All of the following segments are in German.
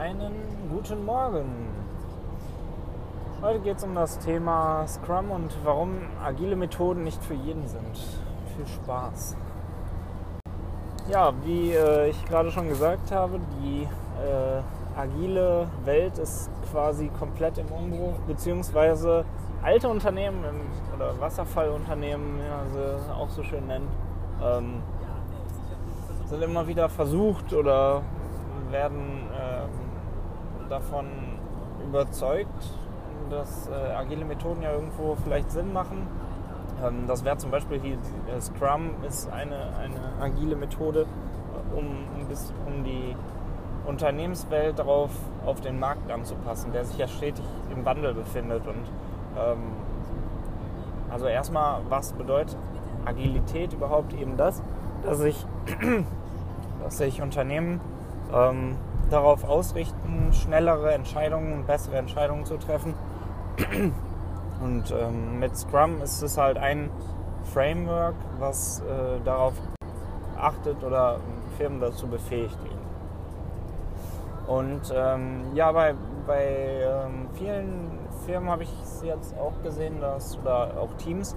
einen guten Morgen. Heute geht es um das Thema Scrum und warum agile Methoden nicht für jeden sind. Viel Spaß. Ja, wie äh, ich gerade schon gesagt habe, die äh, agile Welt ist quasi komplett im Umbruch, beziehungsweise alte Unternehmen oder Wasserfallunternehmen, ja, sie auch so schön nennen, ähm, sind immer wieder versucht oder werden ähm, davon überzeugt, dass äh, agile Methoden ja irgendwo vielleicht Sinn machen. Ähm, das wäre zum Beispiel hier, die, Scrum ist eine, eine agile Methode, äh, um, um, um die Unternehmenswelt darauf auf den Markt anzupassen, der sich ja stetig im Wandel befindet. Und ähm, also erstmal, was bedeutet Agilität überhaupt eben das, dass sich, dass sich Unternehmen ähm, darauf ausrichten, schnellere Entscheidungen bessere Entscheidungen zu treffen. Und ähm, mit Scrum ist es halt ein Framework, was äh, darauf achtet oder Firmen dazu befähigt. Und ähm, ja, bei, bei ähm, vielen Firmen habe ich jetzt auch gesehen, dass, oder auch Teams,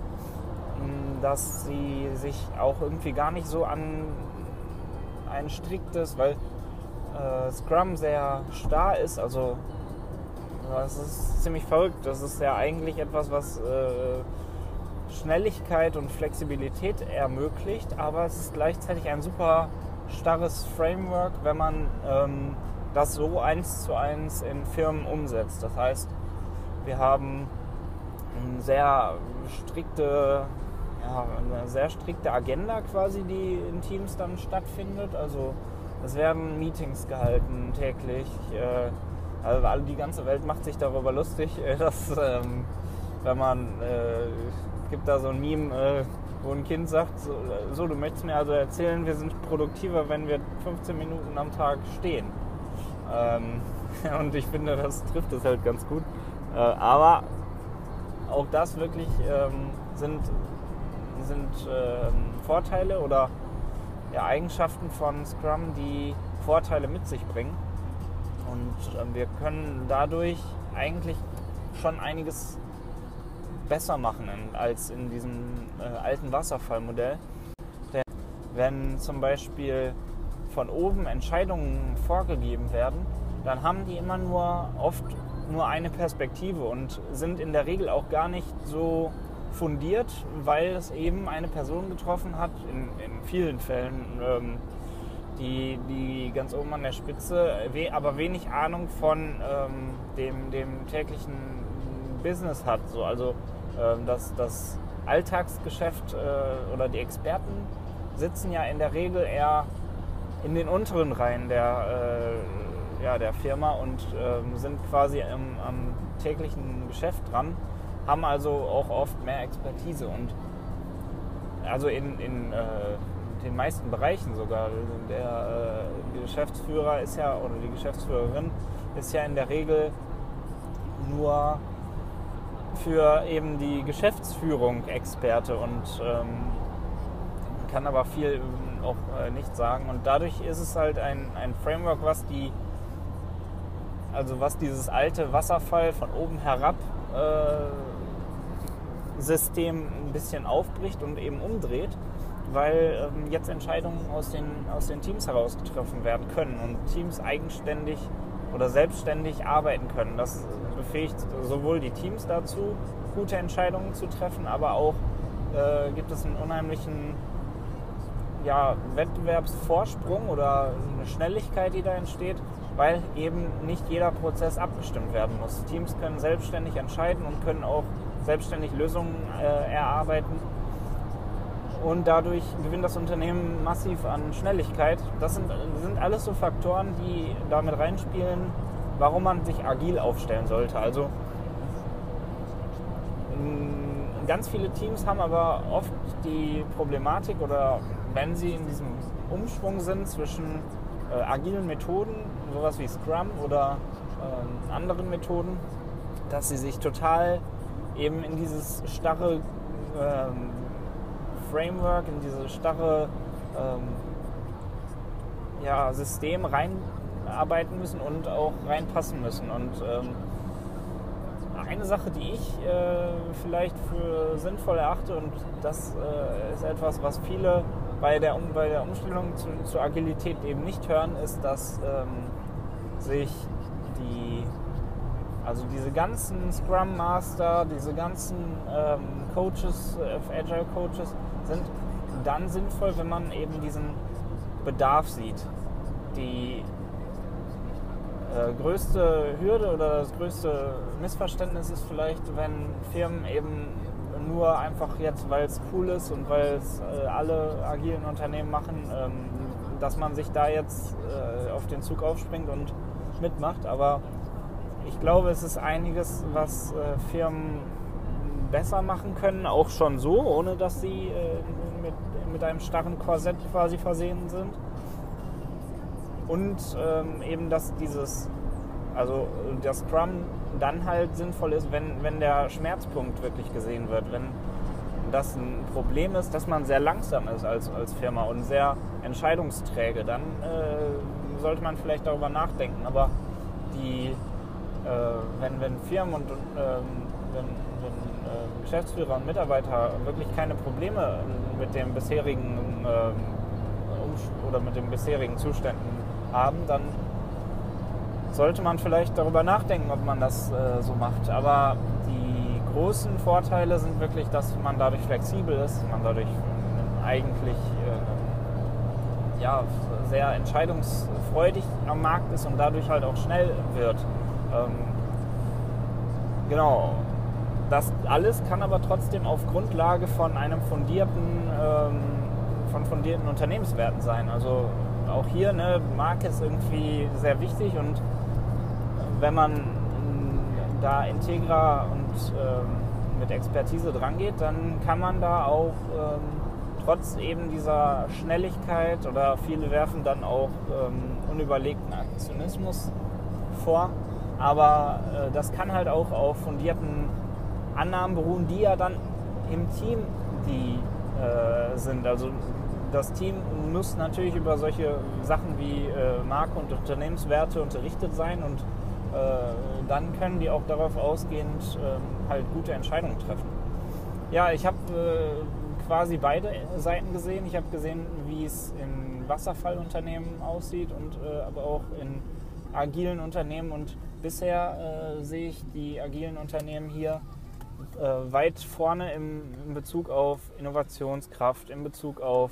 dass sie sich auch irgendwie gar nicht so an ein striktes, weil äh, Scrum sehr starr ist, also das ist ziemlich verrückt. Das ist ja eigentlich etwas, was äh, Schnelligkeit und Flexibilität ermöglicht, aber es ist gleichzeitig ein super starres Framework, wenn man ähm, das so eins zu eins in Firmen umsetzt. Das heißt, wir haben eine sehr strikte, ja, eine sehr strikte Agenda quasi, die in Teams dann stattfindet. Also es werden Meetings gehalten täglich. Äh, also die ganze Welt macht sich darüber lustig, äh, dass ähm, wenn man äh, gibt da so ein Meme, äh, wo ein Kind sagt, so, so, du möchtest mir also erzählen, wir sind produktiver, wenn wir 15 Minuten am Tag stehen. Ähm, und ich finde, das trifft es halt ganz gut. Äh, aber auch das wirklich ähm, sind, sind ähm, Vorteile oder ja, Eigenschaften von Scrum, die Vorteile mit sich bringen. Und äh, wir können dadurch eigentlich schon einiges besser machen als in diesem äh, alten Wasserfallmodell. Denn wenn zum Beispiel von oben Entscheidungen vorgegeben werden, dann haben die immer nur oft nur eine Perspektive und sind in der Regel auch gar nicht so fundiert, weil es eben eine Person getroffen hat, in, in vielen Fällen, ähm, die, die ganz oben an der Spitze, aber wenig Ahnung von ähm, dem, dem täglichen Business hat. So, also ähm, das, das Alltagsgeschäft äh, oder die Experten sitzen ja in der Regel eher in den unteren Reihen der, äh, ja, der Firma und ähm, sind quasi im, am täglichen Geschäft dran, haben also auch oft mehr Expertise und also in, in äh, den meisten Bereichen sogar. Der äh, Geschäftsführer ist ja, oder die Geschäftsführerin ist ja in der Regel nur für eben die Geschäftsführung Experte und ähm, kann aber viel auch äh, nicht sagen. Und dadurch ist es halt ein, ein Framework, was die, also was dieses alte Wasserfall von oben herab äh, System ein bisschen aufbricht und eben umdreht weil ähm, jetzt Entscheidungen aus den, aus den Teams heraus getroffen werden können und Teams eigenständig oder selbstständig arbeiten können. Das befähigt sowohl die Teams dazu, gute Entscheidungen zu treffen, aber auch äh, gibt es einen unheimlichen ja, Wettbewerbsvorsprung oder eine Schnelligkeit, die da entsteht, weil eben nicht jeder Prozess abgestimmt werden muss. Teams können selbstständig entscheiden und können auch selbstständig Lösungen äh, erarbeiten und dadurch gewinnt das Unternehmen massiv an Schnelligkeit. Das sind, sind alles so Faktoren, die damit reinspielen, warum man sich agil aufstellen sollte. Also ganz viele Teams haben aber oft die Problematik oder wenn sie in diesem Umschwung sind zwischen äh, agilen Methoden, sowas wie Scrum oder äh, anderen Methoden, dass sie sich total eben in dieses starre ähm, Framework, in diese starre ähm, ja, System rein reinarbeiten müssen und auch reinpassen müssen. Und ähm, eine Sache, die ich äh, vielleicht für sinnvoll erachte, und das äh, ist etwas, was viele bei der, bei der Umstellung zu, zur Agilität eben nicht hören, ist, dass ähm, sich die, also diese ganzen Scrum Master, diese ganzen ähm, Coaches, äh, Agile Coaches, sind dann sinnvoll, wenn man eben diesen Bedarf sieht. Die äh, größte Hürde oder das größte Missverständnis ist vielleicht, wenn Firmen eben nur einfach jetzt, weil es cool ist und weil es äh, alle agilen Unternehmen machen, ähm, dass man sich da jetzt äh, auf den Zug aufspringt und mitmacht. Aber ich glaube, es ist einiges, was äh, Firmen besser machen können, auch schon so, ohne dass sie äh, mit, mit einem starren Korsett quasi versehen sind. Und ähm, eben, dass dieses, also der Scrum dann halt sinnvoll ist, wenn, wenn der Schmerzpunkt wirklich gesehen wird, wenn das ein Problem ist, dass man sehr langsam ist als, als Firma und sehr entscheidungsträge, dann äh, sollte man vielleicht darüber nachdenken. Aber die, wenn, wenn Firmen und, und ähm, wenn, wenn äh, Geschäftsführer und Mitarbeiter wirklich keine Probleme mit dem bisherigen ähm, oder mit den bisherigen Zuständen haben, dann sollte man vielleicht darüber nachdenken, ob man das äh, so macht. Aber die großen Vorteile sind wirklich, dass man dadurch flexibel ist, man dadurch eigentlich äh, ja, sehr entscheidungsfreudig am Markt ist und dadurch halt auch schnell wird. Ähm, genau. Das alles kann aber trotzdem auf Grundlage von einem fundierten, ähm, von fundierten Unternehmenswerten sein. Also auch hier, ne, Marke ist irgendwie sehr wichtig und wenn man da integra und ähm, mit Expertise dran geht, dann kann man da auch ähm, trotz eben dieser Schnelligkeit oder viele werfen dann auch ähm, unüberlegten Aktionismus vor. Aber äh, das kann halt auch auf fundierten Annahmen beruhen, die ja dann im Team die äh, sind. Also das Team muss natürlich über solche Sachen wie äh, Marke und Unternehmenswerte unterrichtet sein und äh, dann können die auch darauf ausgehend äh, halt gute Entscheidungen treffen. Ja, ich habe äh, quasi beide Seiten gesehen. Ich habe gesehen, wie es in Wasserfallunternehmen aussieht und äh, aber auch in agilen Unternehmen und bisher äh, sehe ich die agilen Unternehmen hier weit vorne im, in Bezug auf Innovationskraft, in Bezug auf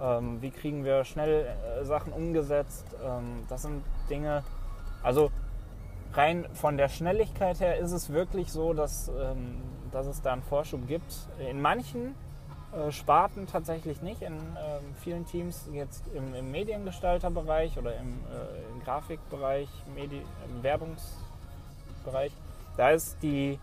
ähm, wie kriegen wir schnell äh, Sachen umgesetzt. Ähm, das sind Dinge, also rein von der Schnelligkeit her ist es wirklich so, dass, ähm, dass es da einen Vorschub gibt. In manchen äh, Sparten tatsächlich nicht. In ähm, vielen Teams jetzt im, im Mediengestalterbereich oder im, äh, im Grafikbereich, Medi im Werbungsbereich, da ist die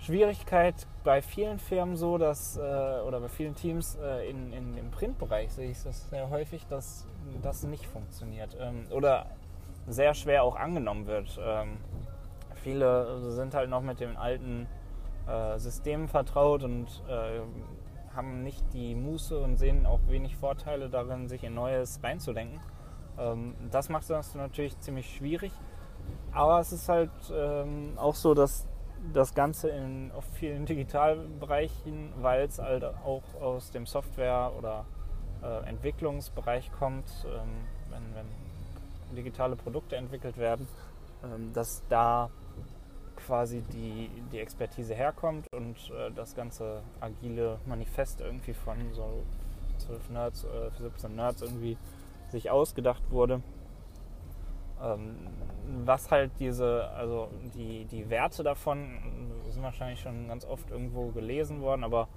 Schwierigkeit bei vielen Firmen so, dass, äh, oder bei vielen Teams äh, in, in, im Printbereich sehe ich das sehr häufig, dass das nicht funktioniert ähm, oder sehr schwer auch angenommen wird. Ähm, viele sind halt noch mit den alten äh, Systemen vertraut und äh, haben nicht die Muße und sehen auch wenig Vorteile darin, sich in Neues reinzudenken. Ähm, das macht das natürlich ziemlich schwierig. Aber es ist halt ähm, auch so, dass das Ganze in auf vielen Digitalbereichen, weil es halt auch aus dem Software- oder äh, Entwicklungsbereich kommt, ähm, wenn, wenn, digitale Produkte entwickelt werden, ähm, dass da quasi die, die Expertise herkommt und äh, das ganze agile Manifest irgendwie von so 12 Nerds, äh, 17 Nerds irgendwie sich ausgedacht wurde. Ähm, was halt diese, also die, die Werte davon sind wahrscheinlich schon ganz oft irgendwo gelesen worden, aber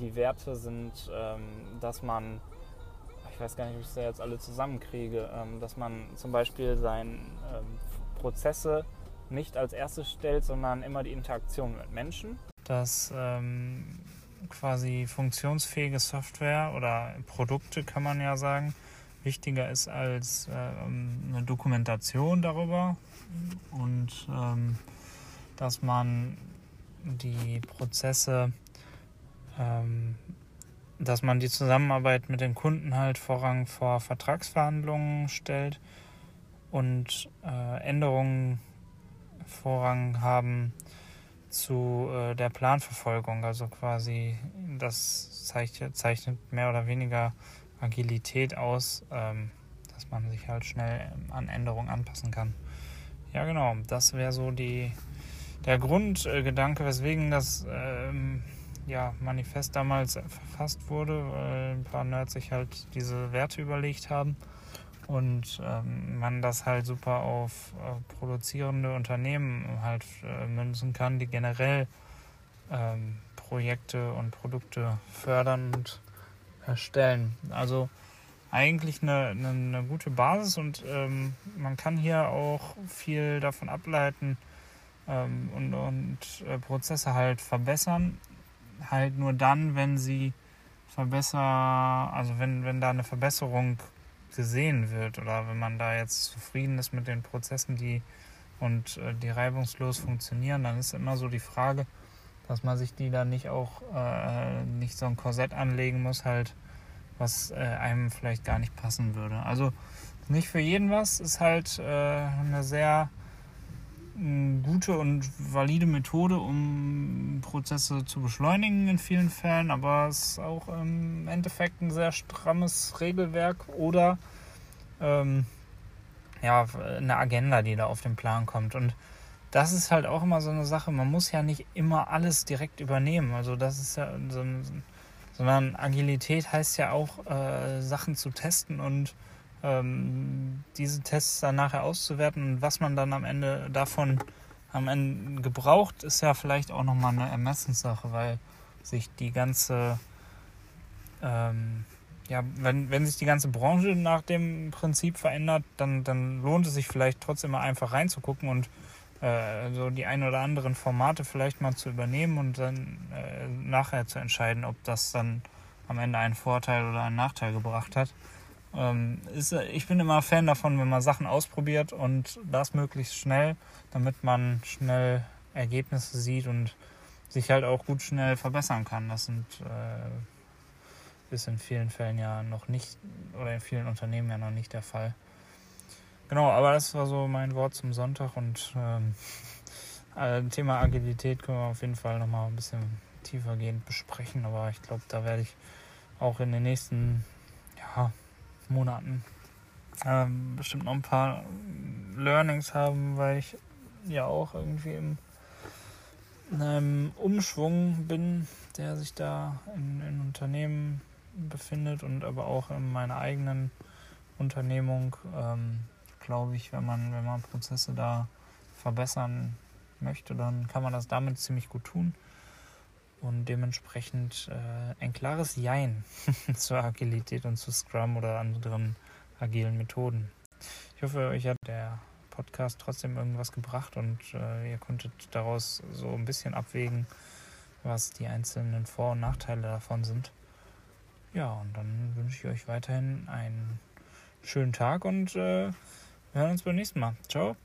die Werte sind, ähm, dass man, ich weiß gar nicht, wie ich das jetzt alle zusammenkriege, ähm, dass man zum Beispiel seine Prozesse nicht als erstes stellt, sondern immer die Interaktion mit Menschen. Dass ähm, quasi funktionsfähige Software oder Produkte, kann man ja sagen, wichtiger ist als ähm, eine Dokumentation darüber und ähm, dass man die Prozesse, ähm, dass man die Zusammenarbeit mit den Kunden halt Vorrang vor Vertragsverhandlungen stellt und äh, Änderungen Vorrang haben zu äh, der Planverfolgung. Also quasi das zeichnet, zeichnet mehr oder weniger Agilität aus, ähm, dass man sich halt schnell an Änderungen anpassen kann. Ja, genau, das wäre so die, der Grundgedanke, weswegen das ähm, ja, Manifest damals verfasst wurde, weil ein paar Nerds sich halt diese Werte überlegt haben und ähm, man das halt super auf äh, produzierende Unternehmen halt äh, münzen kann, die generell ähm, Projekte und Produkte fördern und erstellen. Also eigentlich eine, eine, eine gute Basis und ähm, man kann hier auch viel davon ableiten ähm, und, und äh, Prozesse halt verbessern. Halt nur dann, wenn sie verbessern, also wenn, wenn da eine Verbesserung gesehen wird oder wenn man da jetzt zufrieden ist mit den Prozessen, die und äh, die reibungslos funktionieren, dann ist immer so die Frage, dass man sich die dann nicht auch äh, nicht so ein Korsett anlegen muss, halt, was äh, einem vielleicht gar nicht passen würde. Also nicht für jeden was, ist halt äh, eine sehr gute und valide Methode, um Prozesse zu beschleunigen in vielen Fällen, aber es ist auch im Endeffekt ein sehr strammes Regelwerk oder ähm, ja, eine Agenda, die da auf den Plan kommt. Und das ist halt auch immer so eine Sache, man muss ja nicht immer alles direkt übernehmen. Also das ist ja so ein, sondern Agilität heißt ja auch, äh, Sachen zu testen und ähm, diese Tests dann nachher auszuwerten und was man dann am Ende davon am Ende gebraucht, ist ja vielleicht auch nochmal eine Ermessenssache, weil sich die ganze, ähm, ja, wenn, wenn sich die ganze Branche nach dem Prinzip verändert, dann, dann lohnt es sich vielleicht trotzdem mal einfach reinzugucken und äh, so die ein oder anderen Formate vielleicht mal zu übernehmen und dann äh, nachher zu entscheiden, ob das dann am Ende einen Vorteil oder einen Nachteil gebracht hat. Ähm, ist, ich bin immer Fan davon, wenn man Sachen ausprobiert und das möglichst schnell, damit man schnell Ergebnisse sieht und sich halt auch gut schnell verbessern kann. Das sind äh, ist in vielen Fällen ja noch nicht oder in vielen Unternehmen ja noch nicht der Fall. Genau, aber das war so mein Wort zum Sonntag und ähm, äh, Thema Agilität können wir auf jeden Fall nochmal ein bisschen tiefergehend besprechen, aber ich glaube, da werde ich auch in den nächsten ja, Monaten. Ähm, bestimmt noch ein paar Learnings haben, weil ich ja auch irgendwie im, in einem Umschwung bin, der sich da in, in Unternehmen befindet und aber auch in meiner eigenen Unternehmung, ähm, glaube ich, wenn man, wenn man Prozesse da verbessern möchte, dann kann man das damit ziemlich gut tun und dementsprechend äh, ein klares Jein zur Agilität und zu Scrum oder anderen agilen Methoden. Ich hoffe, euch hat der Podcast trotzdem irgendwas gebracht und äh, ihr konntet daraus so ein bisschen abwägen, was die einzelnen Vor- und Nachteile davon sind. Ja, und dann wünsche ich euch weiterhin einen schönen Tag und äh, wir hören uns beim nächsten Mal. Ciao.